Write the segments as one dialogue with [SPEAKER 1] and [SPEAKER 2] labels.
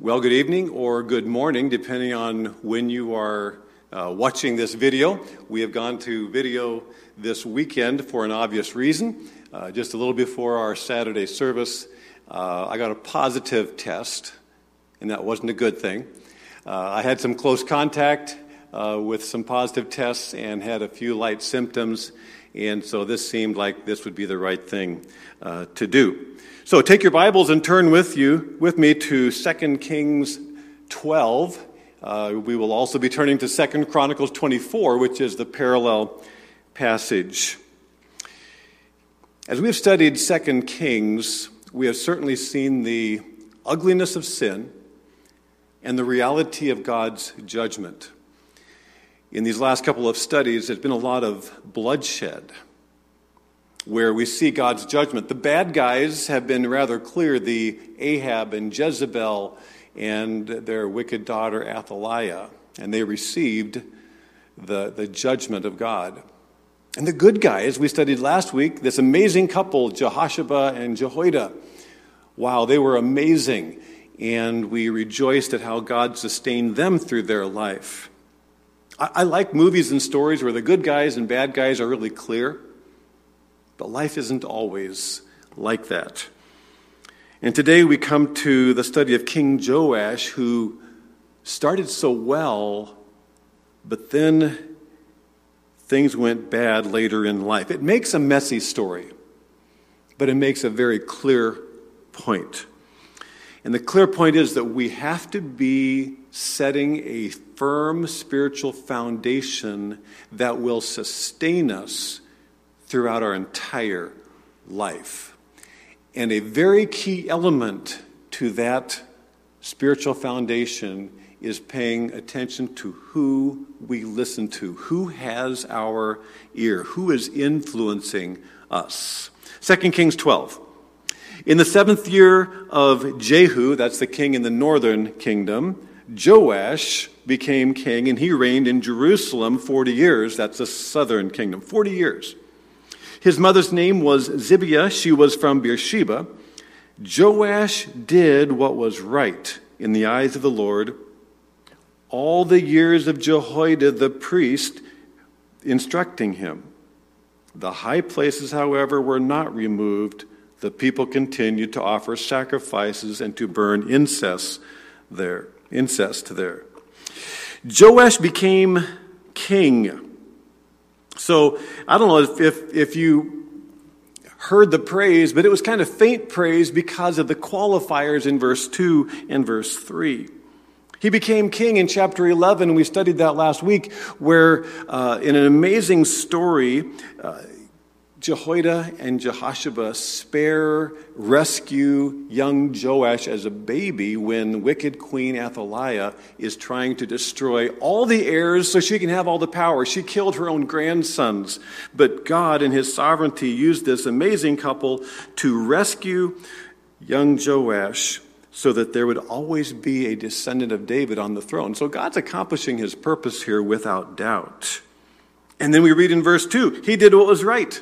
[SPEAKER 1] Well, good evening or good morning, depending on when you are uh, watching this video. We have gone to video this weekend for an obvious reason. Uh, just a little before our Saturday service, uh, I got a positive test, and that wasn't a good thing. Uh, I had some close contact uh, with some positive tests and had a few light symptoms, and so this seemed like this would be the right thing uh, to do. So take your Bibles and turn with you with me to 2 Kings 12. Uh, we will also be turning to 2 Chronicles 24, which is the parallel passage. As we have studied 2 Kings, we have certainly seen the ugliness of sin and the reality of God's judgment. In these last couple of studies, there's been a lot of bloodshed where we see God's judgment. The bad guys have been rather clear the Ahab and Jezebel and their wicked daughter Athaliah, and they received the, the judgment of God. And the good guys, we studied last week, this amazing couple, Jehosheba and Jehoiada. Wow, they were amazing. And we rejoiced at how God sustained them through their life. I, like movies and stories where the good guys and bad guys are really clear. But life isn't always like that. And today we come to the study of King Joash, who started so well, but then things went bad later in life. It makes a messy story, but it makes a very clear point. And the clear point is that we have to be setting a firm spiritual foundation that will sustain us throughout our entire life. And a very key element to that spiritual foundation is paying attention to who we listen to, who has our ear, who is influencing us. 2 Kings 12. In the seventh year of Jehu, that's the king in the northern kingdom, Joash became king and he reigned in Jerusalem 40 years. That's the southern kingdom, 40 years. His mother's name was Zibiah. She was from Beersheba. Joash did what was right in the eyes of the Lord all the years of Jehoiada the priest instructing him. The high places, however, were not removed. The people continued to offer sacrifices and to burn incense there. Incest there. Joash became king. So I don't know if, if, if you heard the praise, but it was kind of faint praise because of the qualifiers in verse 2 and verse 3. He became king in chapter 11. We studied that last week, where uh, in an amazing story, uh, Jehoiada and Jehosheba spare, rescue young Joash as a baby when wicked Queen Athaliah is trying to destroy all the heirs so she can have all the power. She killed her own grandsons. But God, in His sovereignty, used this amazing couple to rescue young Joash so that there would always be a descendant of David on the throne. So God's accomplishing His purpose here without doubt. And then we read in verse 2 He did what was right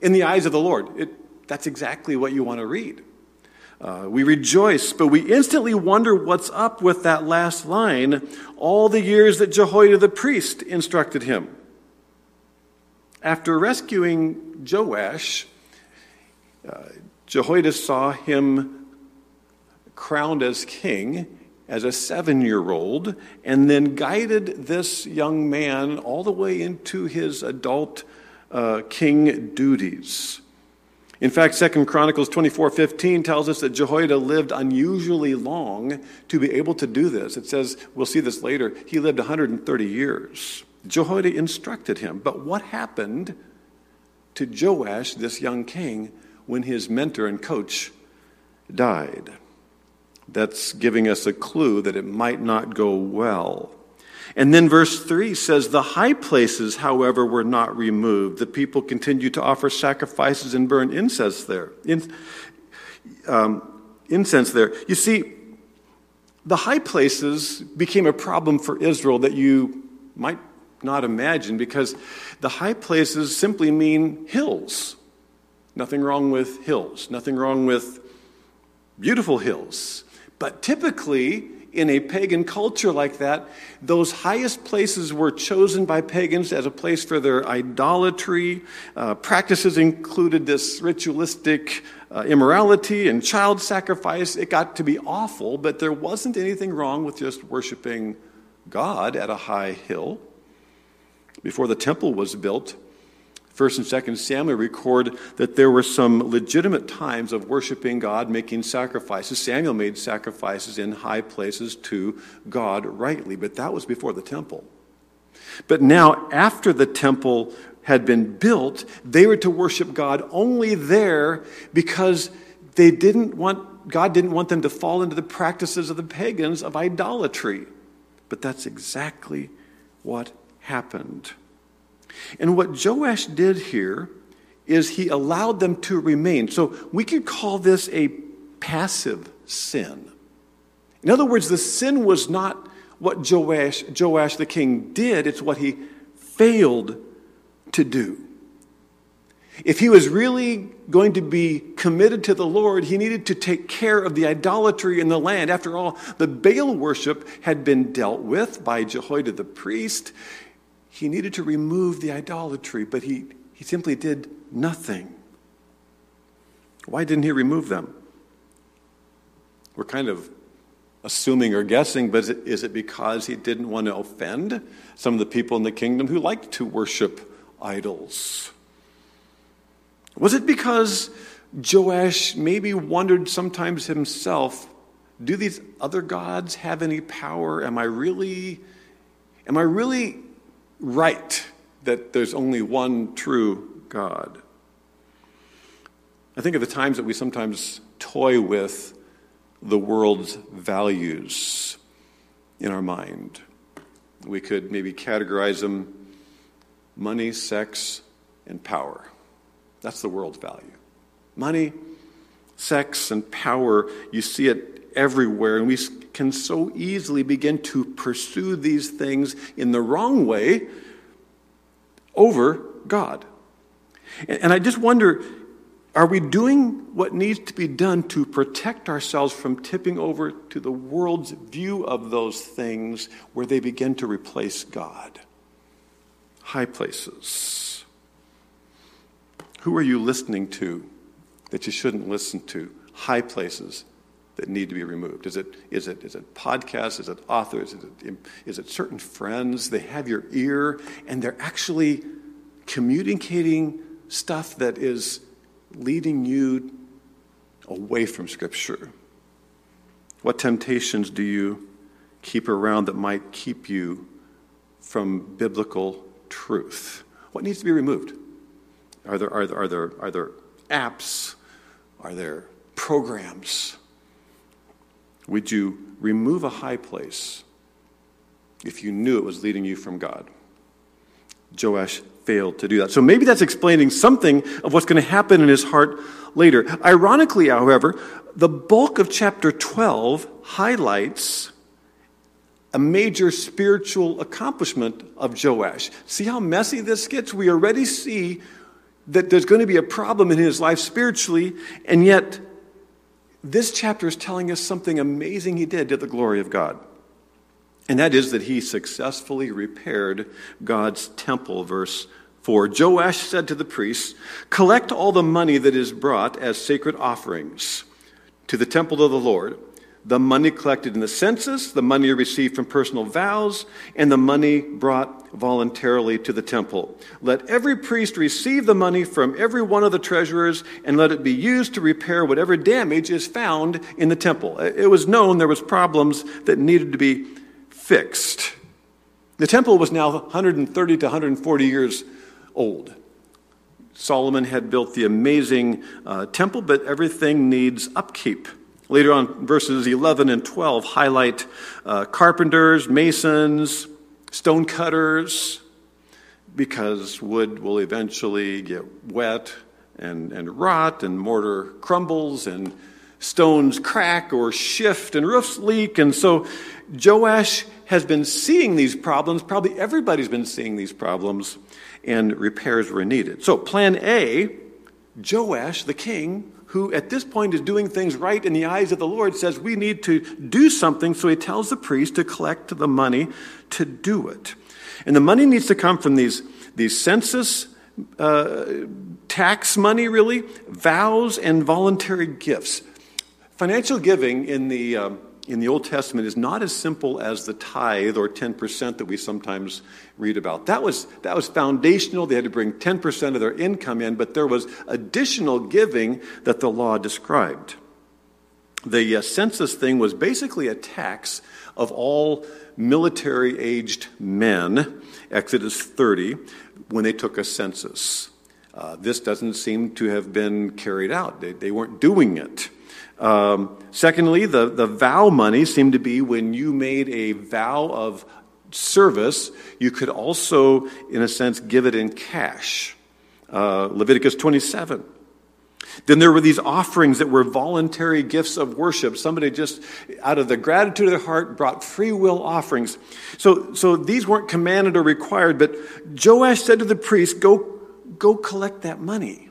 [SPEAKER 1] in the eyes of the Lord. It, that's exactly what you want to read. Uh, we rejoice, but we instantly wonder what's up with that last line all the years that Jehoiada the priest instructed him. After rescuing Joash, uh, Jehoiada saw him crowned as king as a seven year old and then guided this young man all the way into his adult uh, king duties. In fact, Second Chronicles 24:15 tells us that Jehoiada lived unusually long to be able to do this. It says, we'll see this later, he lived 130 years. Jehoiada instructed him. But what happened to Joash, this young king, when his mentor and coach died? That's giving us a clue that it might not go well. And then verse 3 says, The high places, however, were not removed. The people continued to offer sacrifices and burn incense there. In, um, incense there. You see, the high places became a problem for Israel that you might not imagine because the high places simply mean hills. Nothing wrong with hills, nothing wrong with beautiful hills. But typically, in a pagan culture like that, those highest places were chosen by pagans as a place for their idolatry. Uh, practices included this ritualistic uh, immorality and child sacrifice. It got to be awful, but there wasn't anything wrong with just worshiping God at a high hill. Before the temple was built, First and Second Samuel record that there were some legitimate times of worshiping God, making sacrifices. Samuel made sacrifices in high places to God rightly, but that was before the temple. But now, after the temple had been built, they were to worship God only there because they didn't want God didn't want them to fall into the practices of the pagans of idolatry. But that's exactly what happened. And what Joash did here is he allowed them to remain. So we could call this a passive sin. In other words, the sin was not what Joash, Joash the king did, it's what he failed to do. If he was really going to be committed to the Lord, he needed to take care of the idolatry in the land. After all, the Baal worship had been dealt with by Jehoiada the priest. He needed to remove the idolatry, but he, he simply did nothing. Why didn't he remove them? We're kind of assuming or guessing, but is it, is it because he didn't want to offend some of the people in the kingdom who liked to worship idols? Was it because Joash maybe wondered sometimes himself, do these other gods have any power? Am I really am I really right that there's only one true God. I think of the times that we sometimes toy with the world's values in our mind. We could maybe categorize them money, sex, and power. That's the world's value. Money, sex, and power, you see it everywhere, and we can so easily begin to pursue these things in the wrong way over God. And I just wonder are we doing what needs to be done to protect ourselves from tipping over to the world's view of those things where they begin to replace God? High places. Who are you listening to that you shouldn't listen to? High places that need to be removed? Is it, is it, is it podcasts? Is it authors? Is it, is it certain friends? They have your ear and they're actually communicating stuff that is leading you away from Scripture. What temptations do you keep around that might keep you from biblical truth? What needs to be removed? Are there, are there, are there, are there apps? Are there programs? Would you remove a high place if you knew it was leading you from God? Joash failed to do that. So maybe that's explaining something of what's going to happen in his heart later. Ironically, however, the bulk of chapter 12 highlights a major spiritual accomplishment of Joash. See how messy this gets? We already see that there's going to be a problem in his life spiritually, and yet this chapter is telling us something amazing he did to the glory of God. And that is that he successfully repaired God's temple, verse 4. Joash said to the priests, Collect all the money that is brought as sacred offerings to the temple of the Lord the money collected in the census, the money received from personal vows, and the money brought voluntarily to the temple. Let every priest receive the money from every one of the treasurers, and let it be used to repair whatever damage is found in the temple. It was known there was problems that needed to be fixed. The temple was now 130 to 140 years old. Solomon had built the amazing uh, temple, but everything needs upkeep. Later on, verses 11 and 12 highlight uh, carpenters, masons, stone cutters, because wood will eventually get wet and, and rot, and mortar crumbles, and stones crack or shift, and roofs leak. And so Joash has been seeing these problems. Probably everybody's been seeing these problems, and repairs were needed. So, plan A Joash, the king, who at this point is doing things right in the eyes of the Lord, says we need to do something. So he tells the priest to collect the money to do it. And the money needs to come from these, these census uh, tax money, really, vows, and voluntary gifts. Financial giving in the, um, in the Old Testament is not as simple as the tithe or 10% that we sometimes read about. That was, that was foundational. They had to bring 10% of their income in, but there was additional giving that the law described. The uh, census thing was basically a tax of all military aged men, Exodus 30, when they took a census. Uh, this doesn't seem to have been carried out, they, they weren't doing it. Um, secondly, the, the vow money seemed to be when you made a vow of service, you could also, in a sense, give it in cash. Uh, Leviticus 27. Then there were these offerings that were voluntary gifts of worship. Somebody just, out of the gratitude of their heart, brought free will offerings. So, so these weren't commanded or required, but Joash said to the priest, Go, go collect that money.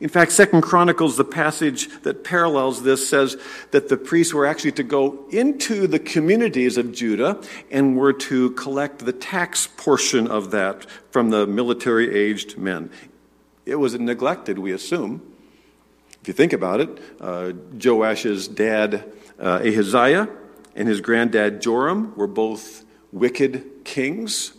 [SPEAKER 1] In fact, Second Chronicles, the passage that parallels this, says that the priests were actually to go into the communities of Judah and were to collect the tax portion of that from the military aged men. It was neglected, we assume. If you think about it, uh, Joash's dad, uh, Ahaziah, and his granddad, Joram, were both wicked kings,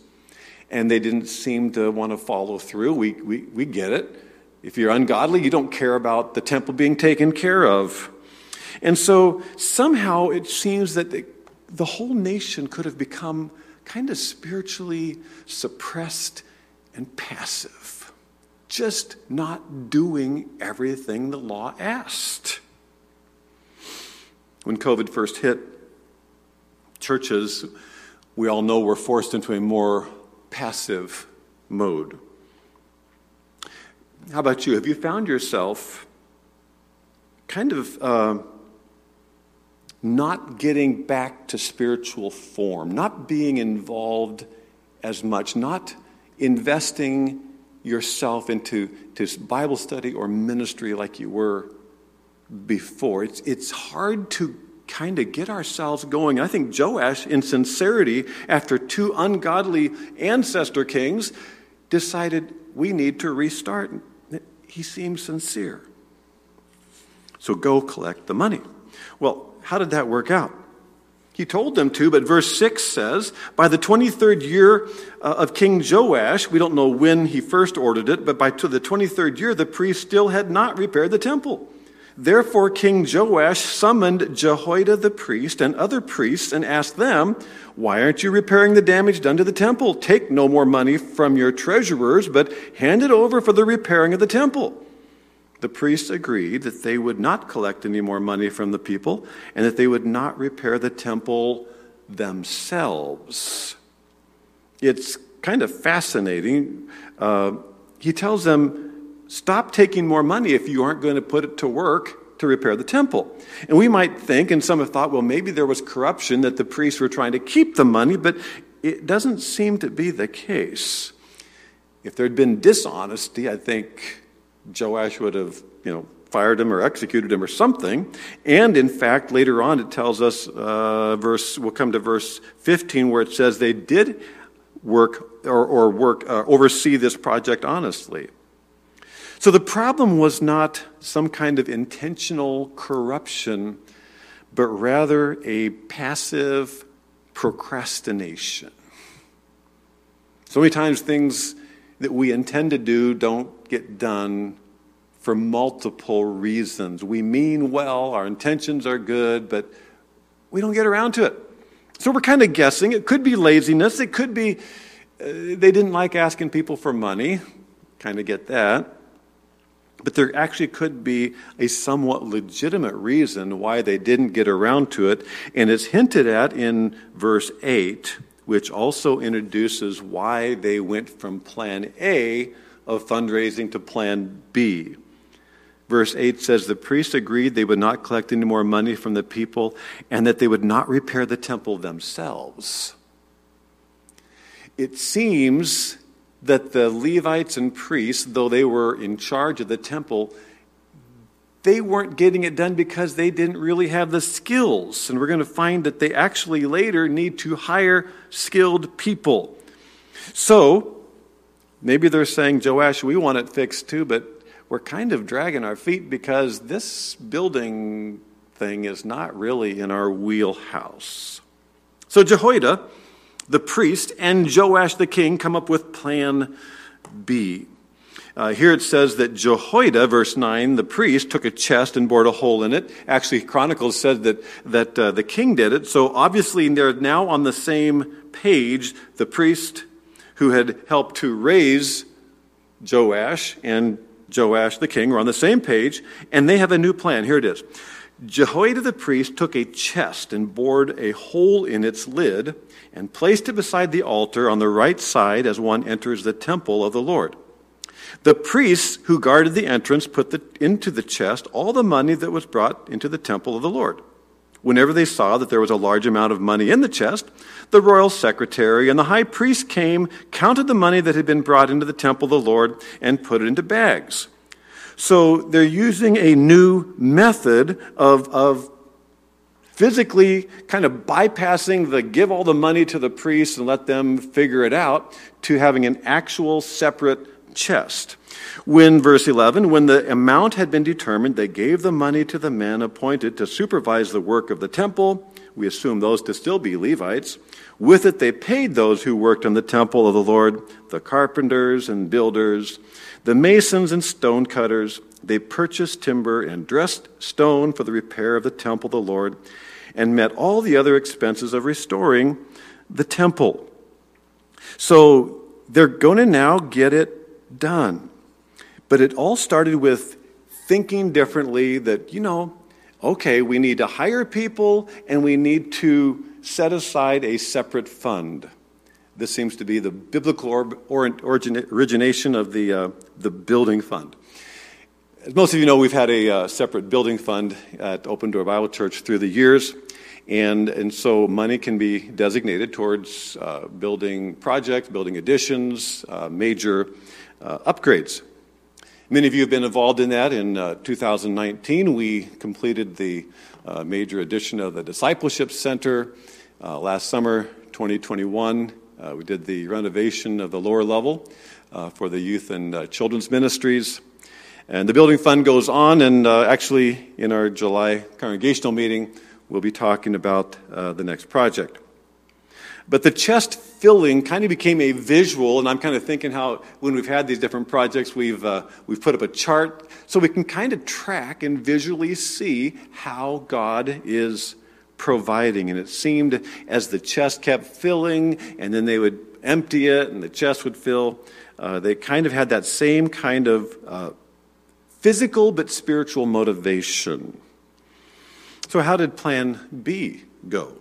[SPEAKER 1] and they didn't seem to want to follow through. We, we, we get it. If you're ungodly, you don't care about the temple being taken care of. And so somehow it seems that the, the whole nation could have become kind of spiritually suppressed and passive just not doing everything the law asked. When COVID first hit, churches, we all know, were forced into a more passive mode. How about you? Have you found yourself kind of uh, not getting back to spiritual form, not being involved as much, not investing yourself into to Bible study or ministry like you were before. It's, it's hard to kind of get ourselves going. I think Joash, in sincerity, after two ungodly ancestor kings, decided we need to restart. He seemed sincere. So go collect the money. Well, how did that work out? He told them to, but verse 6 says, By the 23rd year uh, of King Joash, we don't know when he first ordered it, but by the 23rd year, the priest still had not repaired the temple. Therefore, King Joash summoned Jehoiada the priest and other priests and asked them, Why aren't you repairing the damage done to the temple? Take no more money from your treasurers, but hand it over for the repairing of the temple the priests agreed that they would not collect any more money from the people and that they would not repair the temple themselves. It's kind of fascinating. Uh, he tells them, Stop taking more money if you aren't going to put it to work to repair the temple. And we might think, and some have thought, well, maybe there was corruption that the priests were trying to keep the money, but it doesn't seem to be the case. If there had been dishonesty, I think Joash would have, you know, fired him or executed him or something. And in fact, later on, it tells us, uh, verse, we'll come to verse 15, where it says they did work or, or work, uh, oversee this project honestly. So the problem was not some kind of intentional corruption, but rather a passive procrastination. So many times things that we intend to do don't get done for multiple reasons. We mean well, our intentions are good, but we don't get around to it. So we're kind of guessing. It could be laziness, it could be uh, they didn't like asking people for money. Kind of get that. But there actually could be a somewhat legitimate reason why they didn't get around to it, and it's hinted at in verse 8 which also introduces why they went from plan A of fundraising to plan B. Verse 8 says the priests agreed they would not collect any more money from the people and that they would not repair the temple themselves. It seems that the Levites and priests, though they were in charge of the temple, they weren't getting it done because they didn't really have the skills. And we're going to find that they actually later need to hire skilled people. So, maybe they're saying, Joash, we want it fixed too, but we're kind of dragging our feet because this building thing is not really in our wheelhouse. So, Jehoiada, the priest, and Joash the king come up with plan B. Uh, here it says that Jehoiada, verse 9, the priest, took a chest and bored a hole in it. Actually, Chronicles said that, that uh, the king did it. So obviously, they're now on the same page. The priest who had helped to raise Joash and Joash the king are on the same page, and they have a new plan. Here it is. Jehoiada the priest took a chest and bored a hole in its lid and placed it beside the altar on the right side as one enters the temple of the Lord. The priests who guarded the entrance put the, into the chest all the money that was brought into the temple of the Lord. Whenever they saw that there was a large amount of money in the chest, the royal secretary and the high priest came, counted the money that had been brought into the temple of the Lord, and put it into bags. So they're using a new method of, of physically kind of bypassing the give all the money to the priests and let them figure it out to having an actual separate chest. When, verse 11, when the amount had been determined, they gave the money to the men appointed to supervise the work of the temple. We assume those to still be Levites. With it, they paid those who worked on the temple of the Lord, the carpenters and builders, the masons and stone cutters. They purchased timber and dressed stone for the repair of the temple of the Lord, and met all the other expenses of restoring the temple. So they're going to now get it done. But it all started with thinking differently that, you know, okay, we need to hire people and we need to set aside a separate fund. This seems to be the biblical origination of the, uh, the building fund. As most of you know, we've had a uh, separate building fund at Open Door Bible Church through the years. And, and so money can be designated towards uh, building projects, building additions, uh, major uh, upgrades. Many of you have been involved in that. In uh, 2019, we completed the major addition of the Discipleship Center. Last summer, 2021, uh, we did the renovation of the lower level uh, for the youth and children's ministries. And the building fund goes on, and actually, in our July congregational meeting, we'll be talking about the next project. But the chest filling kind of became a visual, and I'm kind of thinking how when we've had these different projects, we've, uh, we've put up a chart so we can kind of track and visually see how God is providing. And it seemed as the chest kept filling, and then they would empty it, and the chest would fill, uh, they kind of had that same kind of uh, physical but spiritual motivation. So, how did plan B go?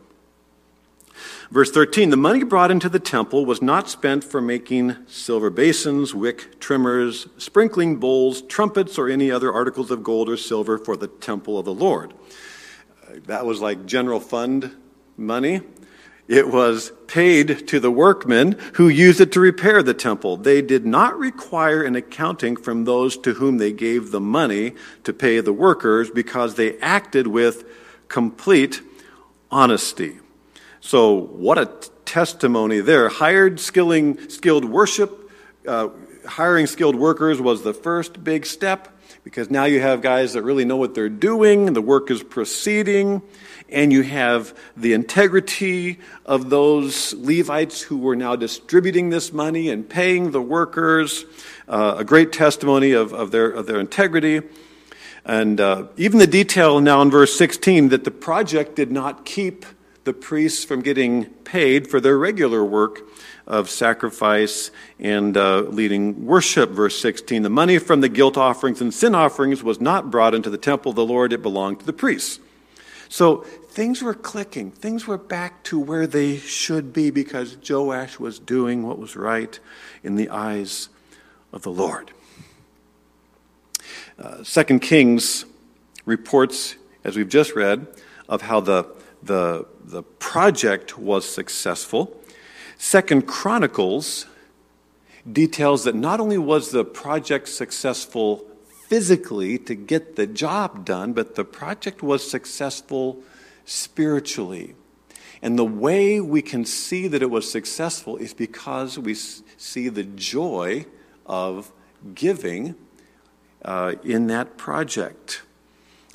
[SPEAKER 1] Verse 13 The money brought into the temple was not spent for making silver basins, wick trimmers, sprinkling bowls, trumpets, or any other articles of gold or silver for the temple of the Lord. That was like general fund money. It was paid to the workmen who used it to repair the temple. They did not require an accounting from those to whom they gave the money to pay the workers because they acted with complete honesty. So, what a t- testimony there. Hired, skilling, skilled worship, uh, hiring skilled workers was the first big step because now you have guys that really know what they're doing, the work is proceeding, and you have the integrity of those Levites who were now distributing this money and paying the workers. Uh, a great testimony of, of, their, of their integrity. And uh, even the detail now in verse 16 that the project did not keep the priests from getting paid for their regular work of sacrifice and uh, leading worship. Verse 16 The money from the guilt offerings and sin offerings was not brought into the temple of the Lord, it belonged to the priests. So things were clicking. Things were back to where they should be because Joash was doing what was right in the eyes of the Lord. Uh, Second Kings reports, as we've just read, of how the the, the project was successful. Second Chronicles details that not only was the project successful physically to get the job done, but the project was successful spiritually. And the way we can see that it was successful is because we see the joy of giving uh, in that project.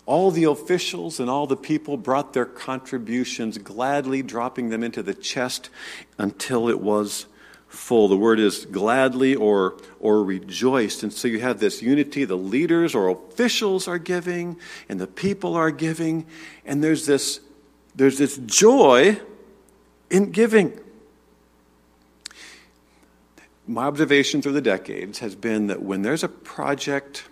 [SPEAKER 1] All the officials and all the people brought their contributions, gladly dropping them into the chest until it was full. The word is gladly or, or rejoiced. And so you have this unity. The leaders or officials are giving, and the people are giving, and there's this, there's this joy in giving. My observation through the decades has been that when there's a project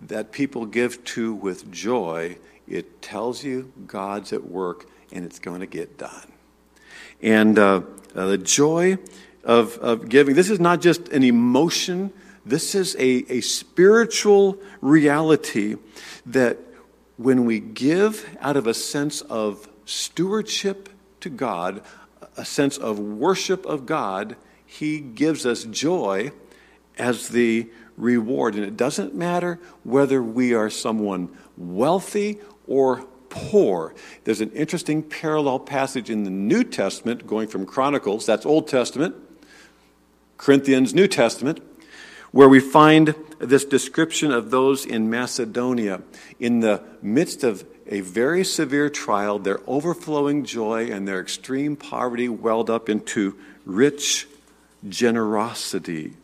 [SPEAKER 1] that people give to with joy, it tells you God's at work and it's going to get done. And uh, uh, the joy of, of giving, this is not just an emotion, this is a, a spiritual reality that when we give out of a sense of stewardship to God, a sense of worship of God, He gives us joy as the reward. And it doesn't matter whether we are someone wealthy or poor. There's an interesting parallel passage in the New Testament going from Chronicles, that's Old Testament, Corinthians, New Testament, where we find this description of those in Macedonia in the midst of a very severe trial, their overflowing joy and their extreme poverty welled up into rich generosity.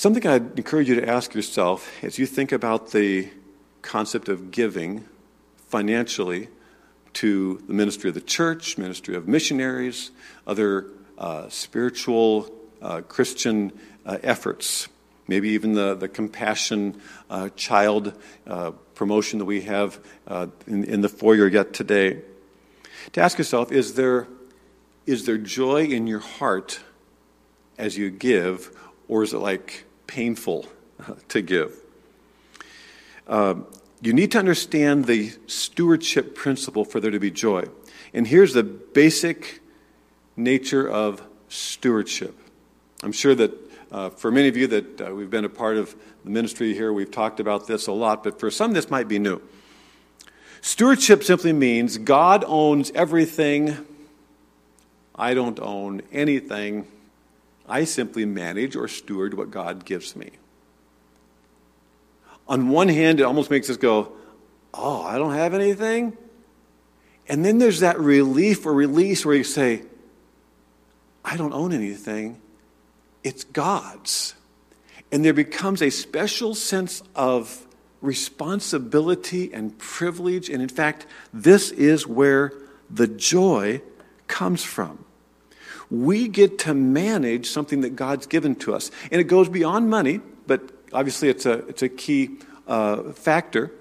[SPEAKER 1] Something I'd encourage you to ask yourself as you think about the concept of giving financially to the ministry of the church, ministry of missionaries, other uh, spiritual uh, Christian uh, efforts, maybe even the, the compassion uh, child uh, promotion that we have uh, in, in the foyer yet today. To ask yourself, is there, is there joy in your heart as you give, or is it like painful to give. Uh, you need to understand the stewardship principle for there to be joy. And here's the basic nature of stewardship. I'm sure that uh, for many of you that uh, we've been a part of the ministry here, we've talked about this a lot, but for some, this might be new. Stewardship simply means God owns everything, I don't own anything, I simply manage or steward what God gives me. On one hand, it almost makes us go, Oh, I don't have anything. And then there's that relief or release where you say, I don't own anything. It's God's. And there becomes a special sense of responsibility and privilege. And in fact, this is where the joy comes from we get to manage something that God's given to us. And it goes beyond money, but obviously it's a, it's a key uh, factor.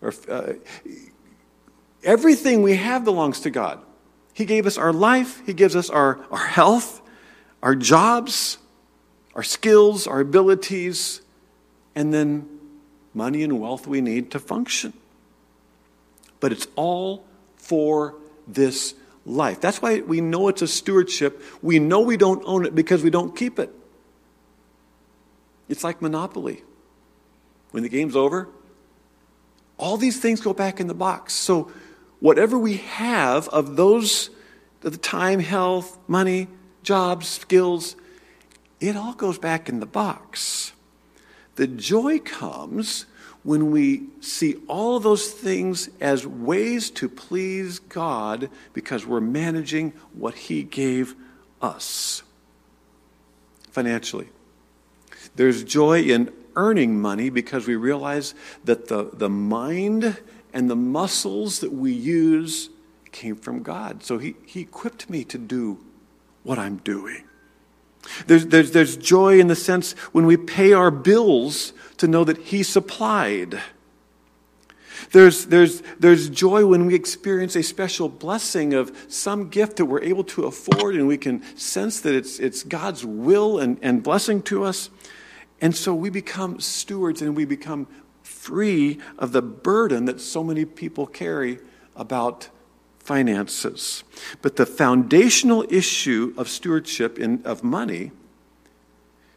[SPEAKER 1] Or, uh, everything we have belongs to God. He gave us our life, He gives us our, our health, our jobs, our skills, our abilities, and then money and wealth we need to function. But it's all for this life. That's why we know it's a stewardship. We know we don't own it because we don't keep it. It's like Monopoly. When the game's over, all these things go back in the box. So, whatever we have of those, the time, health, money, jobs, skills, it all goes back in the box. The joy comes when we see all those things as ways to please God because we're managing what He gave us financially. There's joy in earning money because we realize that the, the mind and the muscles that we use came from God. So He, he equipped me to do what I'm doing. There's, there's, there's joy in the sense when we pay our bills to know that He supplied. There's, there's, there's joy when we experience a special blessing of some gift that we're able to afford and we can sense that it's, it's God's will and, and blessing to us. And so we become stewards and we become free of the burden that so many people carry about finances. But the foundational issue of stewardship in, of money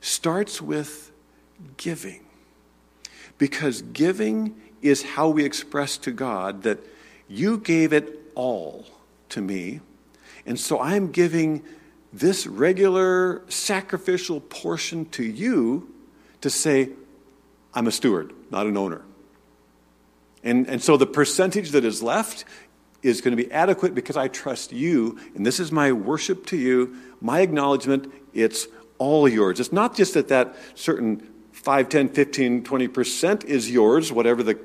[SPEAKER 1] starts with giving. Because giving is how we express to God that you gave it all to me, and so I'm giving this regular sacrificial portion to you to say, I'm a steward, not an owner. And, and so the percentage that is left is going to be adequate because I trust you, and this is my worship to you, my acknowledgement, it's all yours. It's not just that that certain 5, 10, 15, 20% is yours, whatever the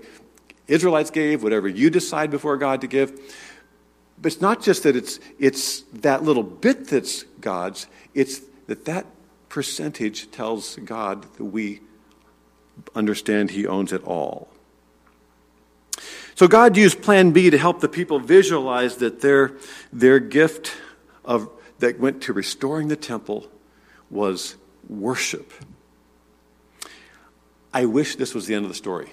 [SPEAKER 1] Israelites gave, whatever you decide before God to give. But it's not just that it's, it's that little bit that's God's, it's that that percentage tells God that we understand He owns it all. So God used Plan B to help the people visualize that their, their gift of, that went to restoring the temple was worship. I wish this was the end of the story.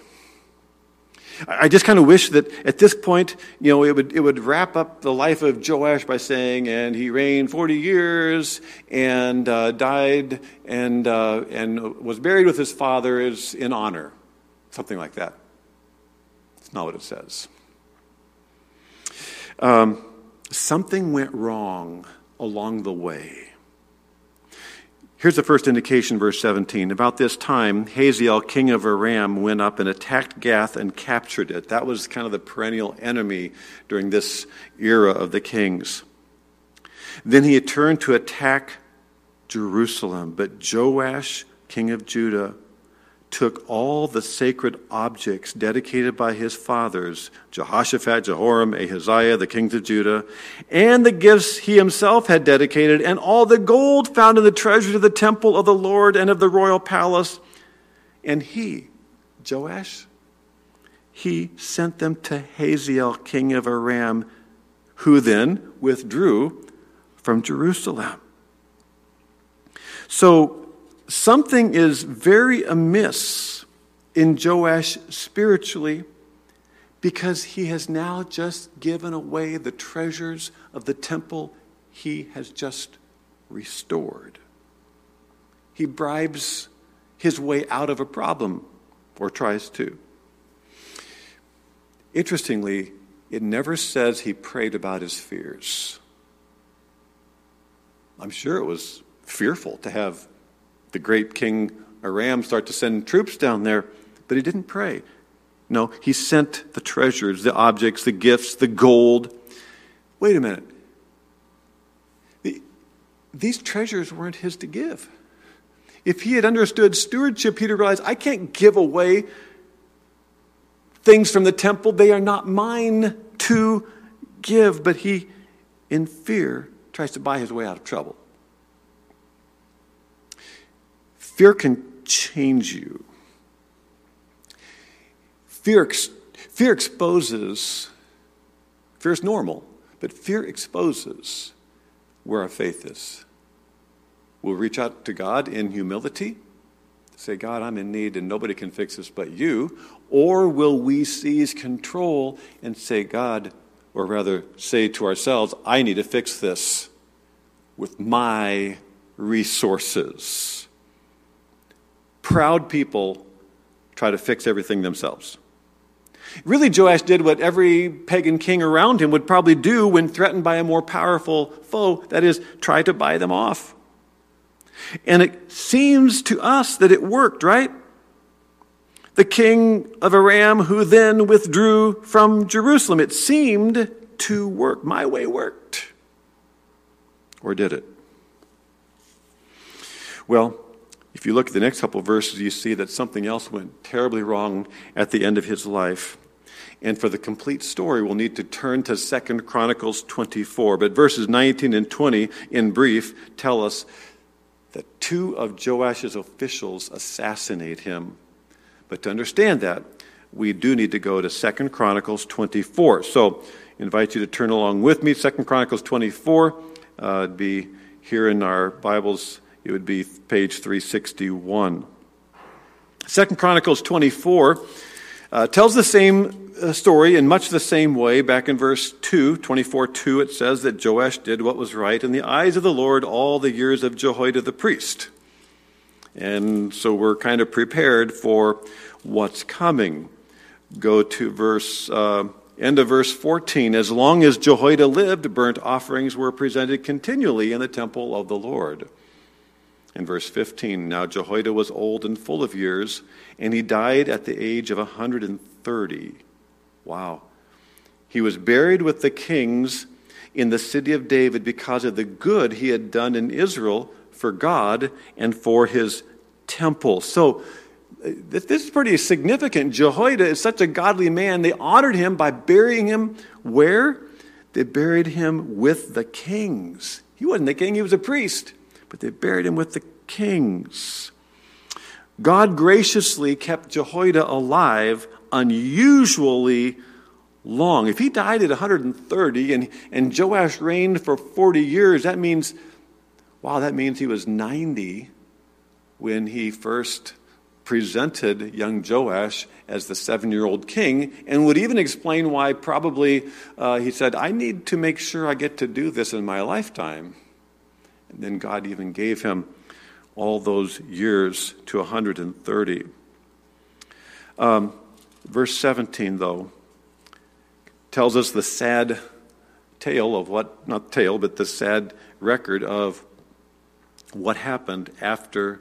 [SPEAKER 1] I just kind of wish that at this point, you know, it would, it would wrap up the life of Joash by saying, and he reigned 40 years and uh, died and, uh, and was buried with his fathers in honor. Something like that. Not what it says. Um, something went wrong along the way. Here's the first indication, verse 17. About this time, Hazael, king of Aram, went up and attacked Gath and captured it. That was kind of the perennial enemy during this era of the kings. Then he turned to attack Jerusalem, but Joash, king of Judah, took all the sacred objects dedicated by his fathers, Jehoshaphat, Jehoram, Ahaziah, the kings of Judah, and the gifts he himself had dedicated, and all the gold found in the treasures of the temple of the Lord and of the royal palace. And he, Joash, he sent them to Hazael, king of Aram, who then withdrew from Jerusalem. So something is very amiss in Joash spiritually because he has now just given away the treasures of the temple he has just restored. He bribes his way out of a problem, or tries to. Interestingly, it never says he prayed about his fears. I'm sure it was fearful to have the great king Aram start to send troops down there, but he didn't pray. No, he sent the treasures, the objects, the gifts, the gold. Wait a minute. The, these treasures weren't his to give. If he had understood stewardship, he'd have realized I can't give away things from the temple. They are not mine to give. But he, in fear, tries to buy his way out of trouble. Fear can change you. Fear, fear exposes, fear is normal, but fear exposes where our faith is. We'll reach out to God in humility, say, God, I'm in need and nobody can fix this but you. Or will we seize control and say, God, or rather say to ourselves, I need to fix this with my resources? Proud people try to fix everything themselves. Really, Joash did what every pagan king around him would probably do when threatened by a more powerful foe that is, try to buy them off. And it seems to us that it worked, right? The king of Aram, who then withdrew from Jerusalem, it seemed to work. My way worked. Or did it? Well, if you look at the next couple verses, you see that something else went terribly wrong at the end of his life. And for the complete story, we'll need to turn to 2 Chronicles 24. But verses 19 and 20, in brief, tell us that two of Joash's officials assassinate him. But to understand that, we do need to go to 2 Chronicles 24. So I invite you to turn along with me. 2 Chronicles 24 uh, be here in our Bibles it would be page 361. Second Chronicles 24 uh, tells the same uh, story in much the same way. Back in verse 2, 24 2, it says that Joash did what was right in the eyes of the Lord all the years of Jehoiada the priest. And so we're kind of prepared for what's coming. Go to verse, uh, end of verse 14. As long as Jehoiada lived, burnt offerings were presented continually in the temple of the Lord. In verse 15, now Jehoiada was old and full of years, and he died at the age of 130. Wow. He was buried with the kings in the city of David because of the good he had done in Israel for God and for his temple. So, uh, this is pretty significant. Jehoiada is such a godly man. They honored him by burying him where? They buried him with the kings. He wasn't the king, he was a priest, but they buried him with the kings. God graciously kept Jehoiada alive unusually long. If he died at 130 and, and Joash reigned for 40 years, that means, wow, that means he was 90 when he first presented young Joash as the seven year old king, and would even explain why probably uh, he said, I need to make sure I get to do this in my lifetime. And then God even gave him all those years to 130. Um, verse 17, though, tells us the sad tale of what, not tale, but the sad record of what happened after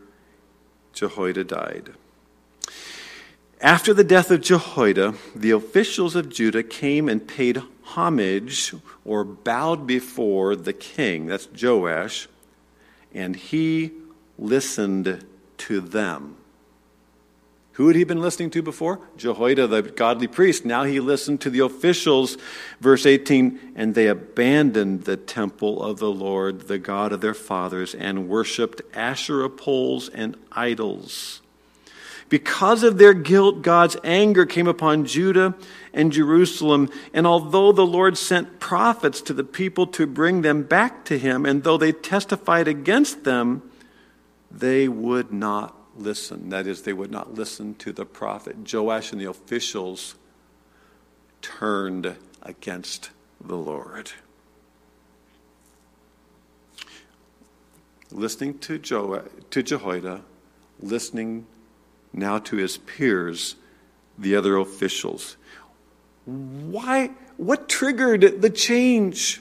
[SPEAKER 1] Jehoiada died. After the death of Jehoiada, the officials of Judah came and paid homage or bowed before the king, that's Joash, and he listened to them. Who had he been listening to before? Jehoiada, the godly priest. Now he listened to the officials. Verse 18 And they abandoned the temple of the Lord, the God of their fathers, and worshiped Asherah poles and idols. Because of their guilt, God's anger came upon Judah and Jerusalem. And although the Lord sent prophets to the people to bring them back to him, and though they testified against them, they would not listen. That is, they would not listen to the prophet. Joash and the officials turned against the Lord. Listening to, jo- to Jehoiada, listening now to his peers, the other officials. Why? What triggered the change?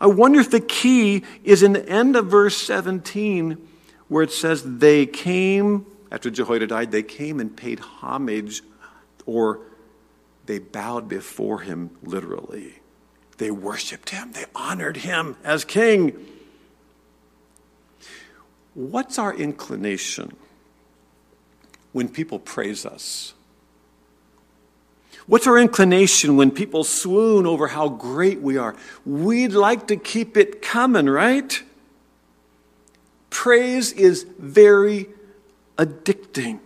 [SPEAKER 1] I wonder if the key is in the end of verse 17 where it says they came, after Jehoiada died, they came and paid homage, or they bowed before him literally. They worshiped him, they honored him as king. What's our inclination when people praise us? What's our inclination when people swoon over how great we are? We'd like to keep it coming, right? Praise is very addicting.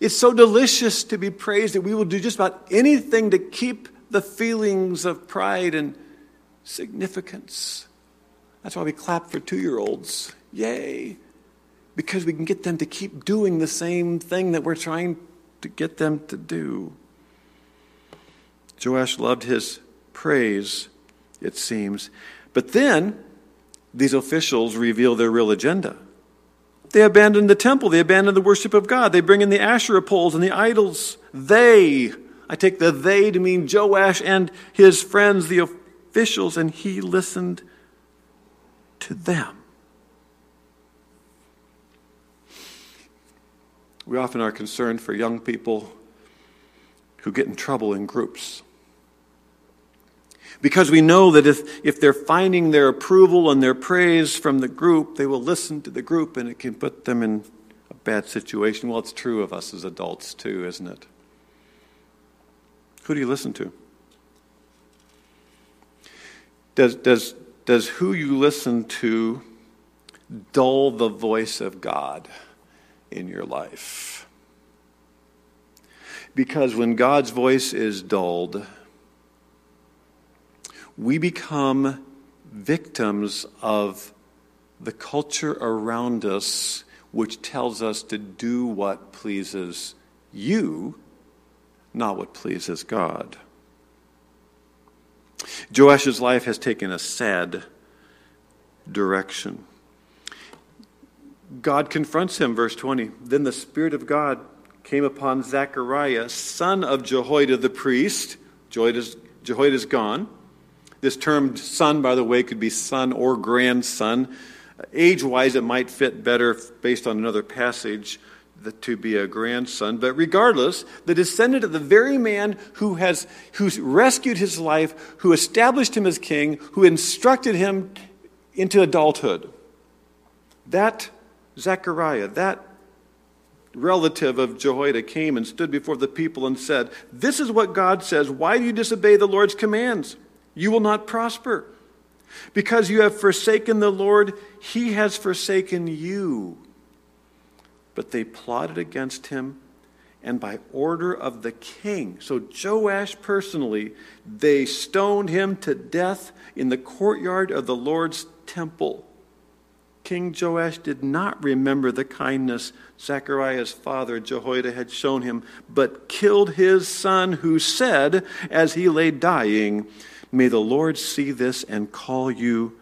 [SPEAKER 1] It's so delicious to be praised that we will do just about anything to keep the feelings of pride and significance. That's why we clap for two year olds. Yay! Because we can get them to keep doing the same thing that we're trying to get them to do. Joash loved his praise, it seems. But then, these officials reveal their real agenda. They abandon the temple, they abandon the worship of God, they bring in the Asherah poles and the idols. They, I take the they to mean Joash and his friends, the officials, and he listened to them. We often are concerned for young people who get in trouble in groups. Because we know that if, if they're finding their approval and their praise from the group, they will listen to the group and it can put them in a bad situation. Well, it's true of us as adults too, isn't it? Who do you listen to? Does, does, does who you listen to dull the voice of God in your life? Because when God's voice is dulled, we become victims of the culture around us, which tells us to do what pleases you, not what pleases God. Joash's life has taken a sad direction. God confronts him, verse 20. Then the Spirit of God came upon Zechariah, son of Jehoiada the priest. Jehoiada's, Jehoiada's gone. This term son, by the way, could be son or grandson. Age wise, it might fit better based on another passage to be a grandson. But regardless, the descendant of the very man who has who's rescued his life, who established him as king, who instructed him into adulthood. That Zechariah, that relative of Jehoiada, came and stood before the people and said, This is what God says. Why do you disobey the Lord's commands? You will not prosper. Because you have forsaken the Lord, he has forsaken you. But they plotted against him, and by order of the king, so Joash personally, they stoned him to death in the courtyard of the Lord's temple. King Joash did not remember the kindness Zechariah's father Jehoiada had shown him, but killed his son, who said, as he lay dying, May the Lord see this and call you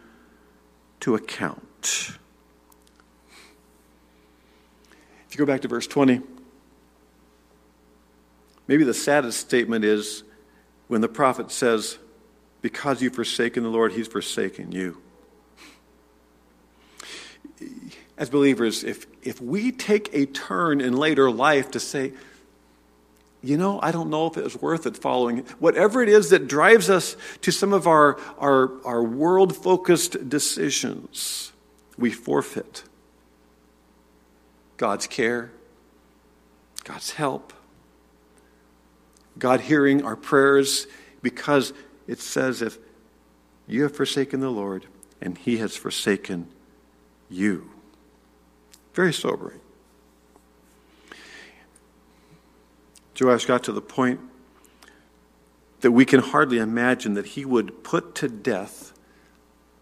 [SPEAKER 1] to account. If you go back to verse 20, maybe the saddest statement is when the prophet says, Because you've forsaken the Lord, he's forsaken you as believers, if, if we take a turn in later life to say, you know, I don't know if it was worth it following. Whatever it is that drives us to some of our, our, our world focused decisions, we forfeit God's care, God's help, God hearing our prayers, because it says, if you have forsaken the Lord and he has forsaken you. Very sobering. Joash got to the point that we can hardly imagine that he would put to death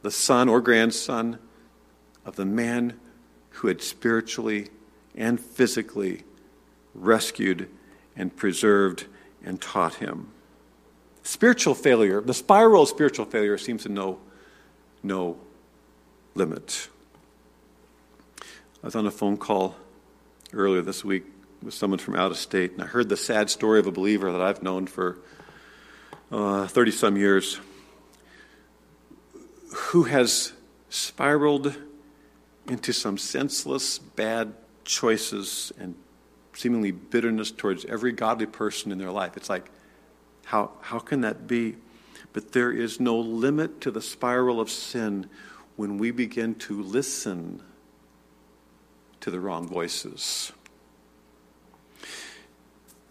[SPEAKER 1] the son or grandson of the man who had spiritually and physically rescued and preserved and taught him. Spiritual failure, the spiral of spiritual failure seems to know no limit. I was on a phone call earlier this week with someone from out of state, and I heard the sad story of a believer that I've known for 30 uh, some years who has spiraled into some senseless, bad choices and seemingly bitterness towards every godly person in their life. It's like, how, how can that be? But there is no limit to the spiral of sin when we begin to listen to the wrong voices.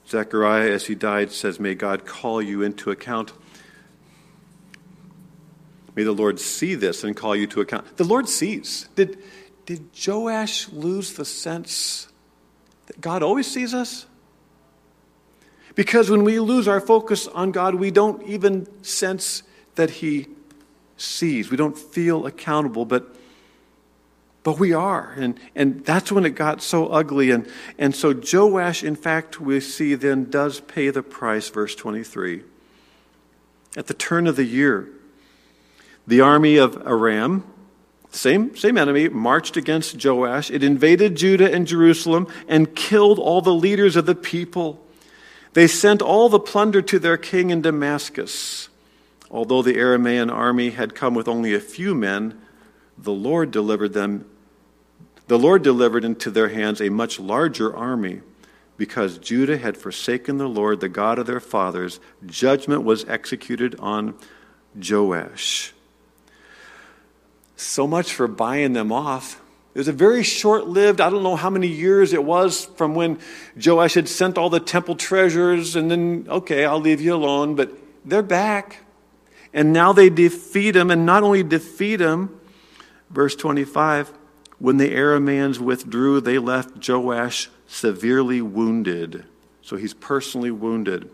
[SPEAKER 1] Zechariah, as he died, says, May God call you into account. May the Lord see this and call you to account. The Lord sees. Did, did Joash lose the sense that God always sees us? Because when we lose our focus on God, we don't even sense that He sees. We don't feel accountable. But but we are. And, and that's when it got so ugly. And, and so Joash, in fact, we see then does pay the price, verse 23. At the turn of the year, the army of Aram, same, same enemy, marched against Joash. It invaded Judah and Jerusalem and killed all the leaders of the people. They sent all the plunder to their king in Damascus. Although the Aramean army had come with only a few men, the Lord delivered them the Lord delivered into their hands a much larger army. Because Judah had forsaken the Lord, the God of their fathers, judgment was executed on Joash. So much for buying them off. It was a very short lived, I don't know how many years it was from when Joash had sent all the temple treasures, and then, okay, I'll leave you alone, but they're back. And now they defeat him, and not only defeat him, verse 25, when the Arameans withdrew, they left Joash severely wounded. So he's personally wounded.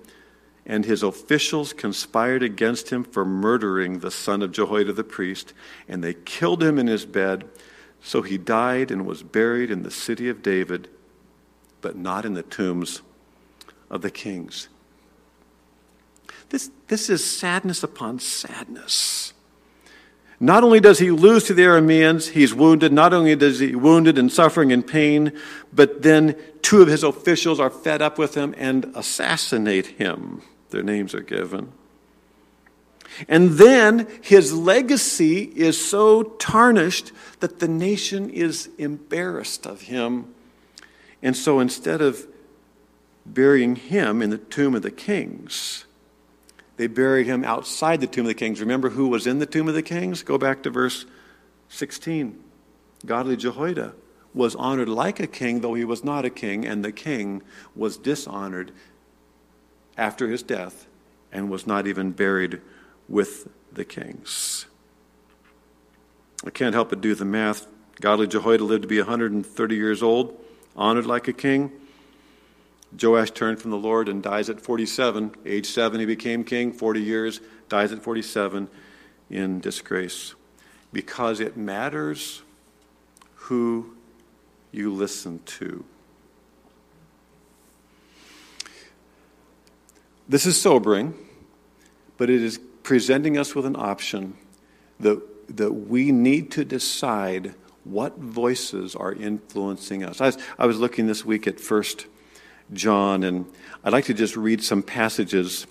[SPEAKER 1] And his officials conspired against him for murdering the son of Jehoiada the priest, and they killed him in his bed. So he died and was buried in the city of David, but not in the tombs of the kings. This, this is sadness upon sadness. Not only does he lose to the Arameans, he's wounded. Not only does he wounded and suffering and pain, but then two of his officials are fed up with him and assassinate him. Their names are given. And then his legacy is so tarnished that the nation is embarrassed of him. And so instead of burying him in the tomb of the kings, they buried him outside the tomb of the kings. Remember who was in the tomb of the kings? Go back to verse 16. Godly Jehoiada was honored like a king, though he was not a king, and the king was dishonored after his death and was not even buried with the kings. I can't help but do the math. Godly Jehoiada lived to be 130 years old, honored like a king. Joash turned from the Lord and dies at 47. Age 7, he became king, 40 years, dies at 47 in disgrace. Because it matters who you listen to. This is sobering, but it is presenting us with an option that, that we need to decide what voices are influencing us. I was, I was looking this week at First John, and I'd like to just read some passages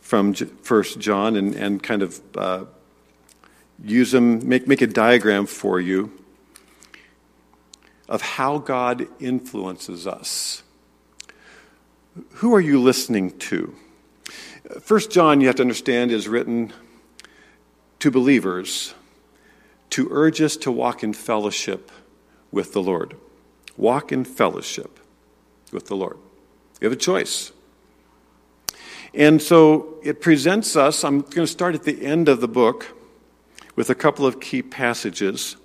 [SPEAKER 1] from First John and, and kind of uh, use them, make, make a diagram for you of how God influences us. Who are you listening to? First John, you have to understand, is written to believers to urge us to walk in fellowship with the Lord. Walk in fellowship with the Lord. We have a choice. And so it presents us, I'm going to start at the end of the book with a couple of key passages.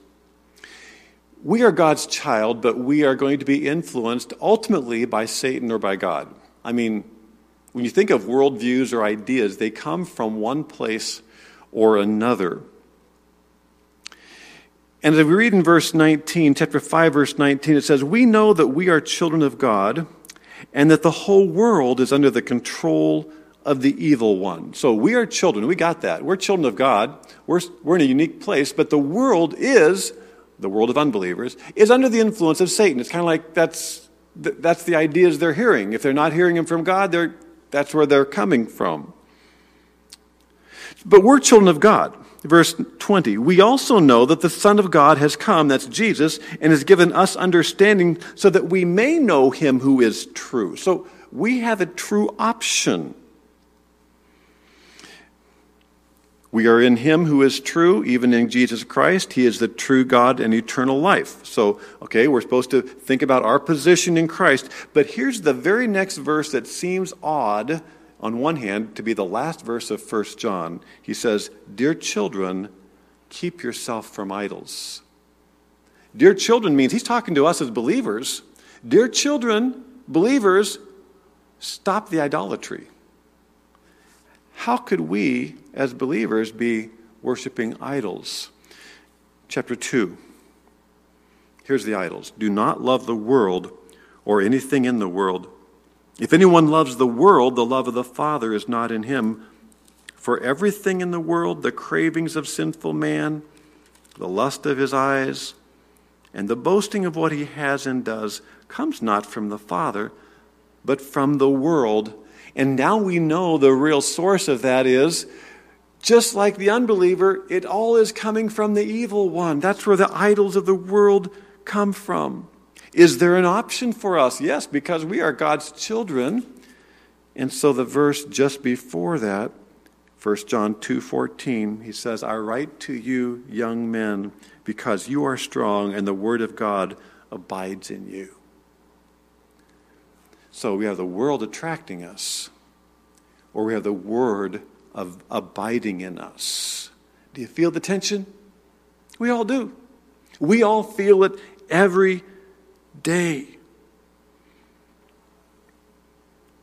[SPEAKER 1] We are God's child, but we are going to be influenced ultimately by Satan or by God. I mean, when you think of worldviews or ideas, they come from one place or another. And as we read in verse 19, chapter 5, verse 19, it says, We know that we are children of God and that the whole world is under the control of the evil one. So we are children. We got that. We're children of God. We're, we're in a unique place, but the world is, the world of unbelievers, is under the influence of Satan. It's kind of like that's, that's the ideas they're hearing. If they're not hearing them from God, they're, that's where they're coming from. But we're children of God. Verse 20, we also know that the Son of God has come, that's Jesus, and has given us understanding so that we may know him who is true. So we have a true option. We are in him who is true, even in Jesus Christ. He is the true God and eternal life. So, okay, we're supposed to think about our position in Christ. But here's the very next verse that seems odd on one hand, to be the last verse of 1 John, he says, Dear children, keep yourself from idols. Dear children means he's talking to us as believers. Dear children, believers, stop the idolatry. How could we, as believers, be worshiping idols? Chapter 2. Here's the idols. Do not love the world or anything in the world. If anyone loves the world, the love of the Father is not in him. For everything in the world, the cravings of sinful man, the lust of his eyes, and the boasting of what he has and does, comes not from the Father, but from the world. And now we know the real source of that is just like the unbeliever, it all is coming from the evil one. That's where the idols of the world come from. Is there an option for us? Yes, because we are God's children. And so the verse just before that, 1 John 2:14, he says, "I write to you young men because you are strong and the word of God abides in you." So we have the world attracting us, or we have the word of abiding in us. Do you feel the tension? We all do. We all feel it every day.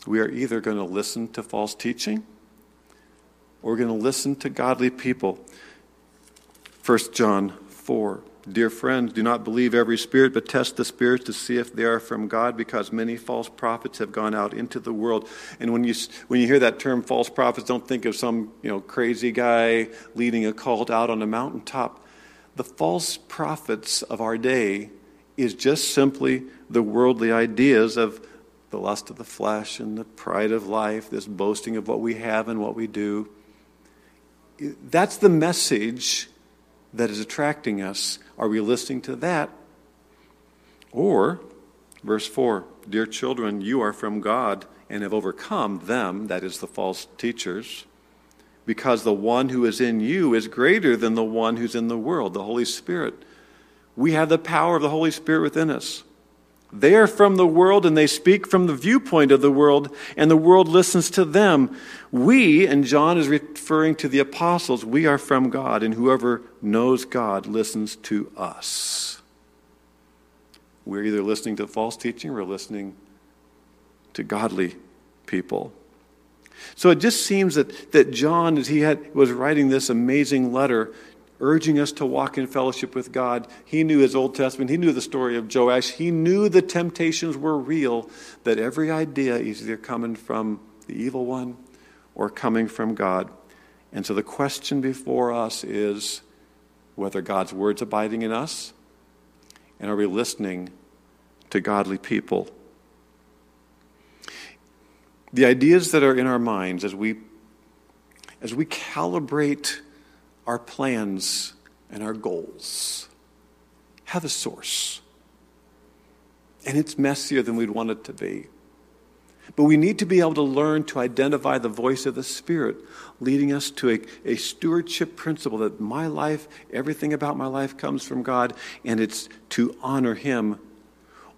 [SPEAKER 1] We are either going to listen to false teaching or we're going to listen to godly people. 1 John 4. Dear friends, do not believe every spirit, but test the spirits to see if they are from God, because many false prophets have gone out into the world. And when you, when you hear that term false prophets, don't think of some you know, crazy guy leading a cult out on a mountaintop. The false prophets of our day is just simply the worldly ideas of the lust of the flesh and the pride of life, this boasting of what we have and what we do. That's the message that is attracting us. Are we listening to that? Or, verse 4 Dear children, you are from God and have overcome them, that is, the false teachers, because the one who is in you is greater than the one who's in the world, the Holy Spirit. We have the power of the Holy Spirit within us. They are from the world and they speak from the viewpoint of the world, and the world listens to them. We, and John is referring to the apostles, we are from God, and whoever knows God listens to us. We're either listening to false teaching or listening to godly people. So it just seems that, that John, as he had, was writing this amazing letter, urging us to walk in fellowship with God. He knew his Old Testament. He knew the story of Joash. He knew the temptations were real, that every idea is either coming from the evil one or coming from God. And so the question before us is whether God's word's abiding in us and are we listening to godly people? The ideas that are in our minds as we as we calibrate our plans and our goals have a source. And it's messier than we'd want it to be. But we need to be able to learn to identify the voice of the Spirit, leading us to a, a stewardship principle that my life, everything about my life comes from God, and it's to honor Him,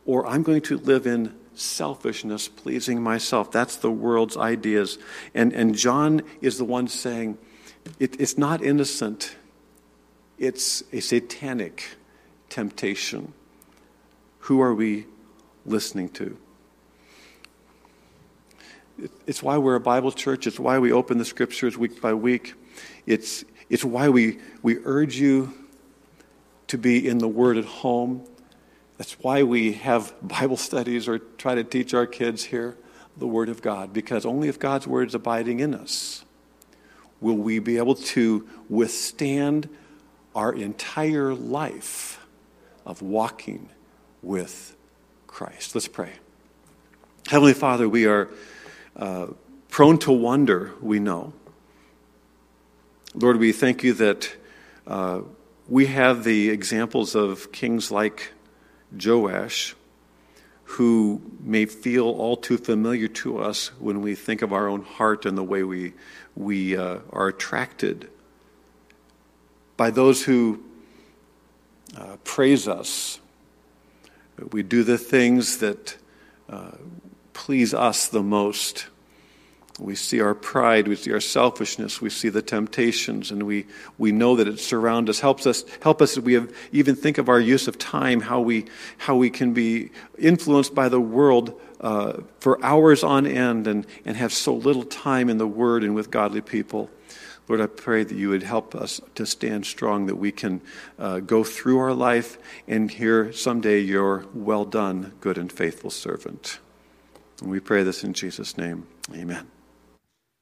[SPEAKER 1] or I'm going to live in selfishness, pleasing myself. That's the world's ideas. And, and John is the one saying, it, it's not innocent, it's a satanic temptation. Who are we listening to? It's why we're a Bible church. It's why we open the scriptures week by week. It's, it's why we, we urge you to be in the Word at home. That's why we have Bible studies or try to teach our kids here the Word of God, because only if God's Word is abiding in us will we be able to withstand our entire life of walking with Christ. Let's pray. Heavenly Father, we are uh, prone to wonder, we know. Lord, we thank you that uh, we have the examples of kings like Joash who may feel all too familiar to us when we think of our own heart and the way we we uh, are attracted by those who uh, praise us. We do the things that uh, please us the most. We see our pride, we see our selfishness, we see the temptations, and we, we know that it surrounds us. Helps us help us we have, even think of our use of time, how we how we can be influenced by the world uh, for hours on end and, and have so little time in the Word and with godly people. Lord, I pray that you would help us to stand strong, that we can uh, go through our life and hear someday your well done, good and faithful servant. And we pray this in Jesus' name. Amen.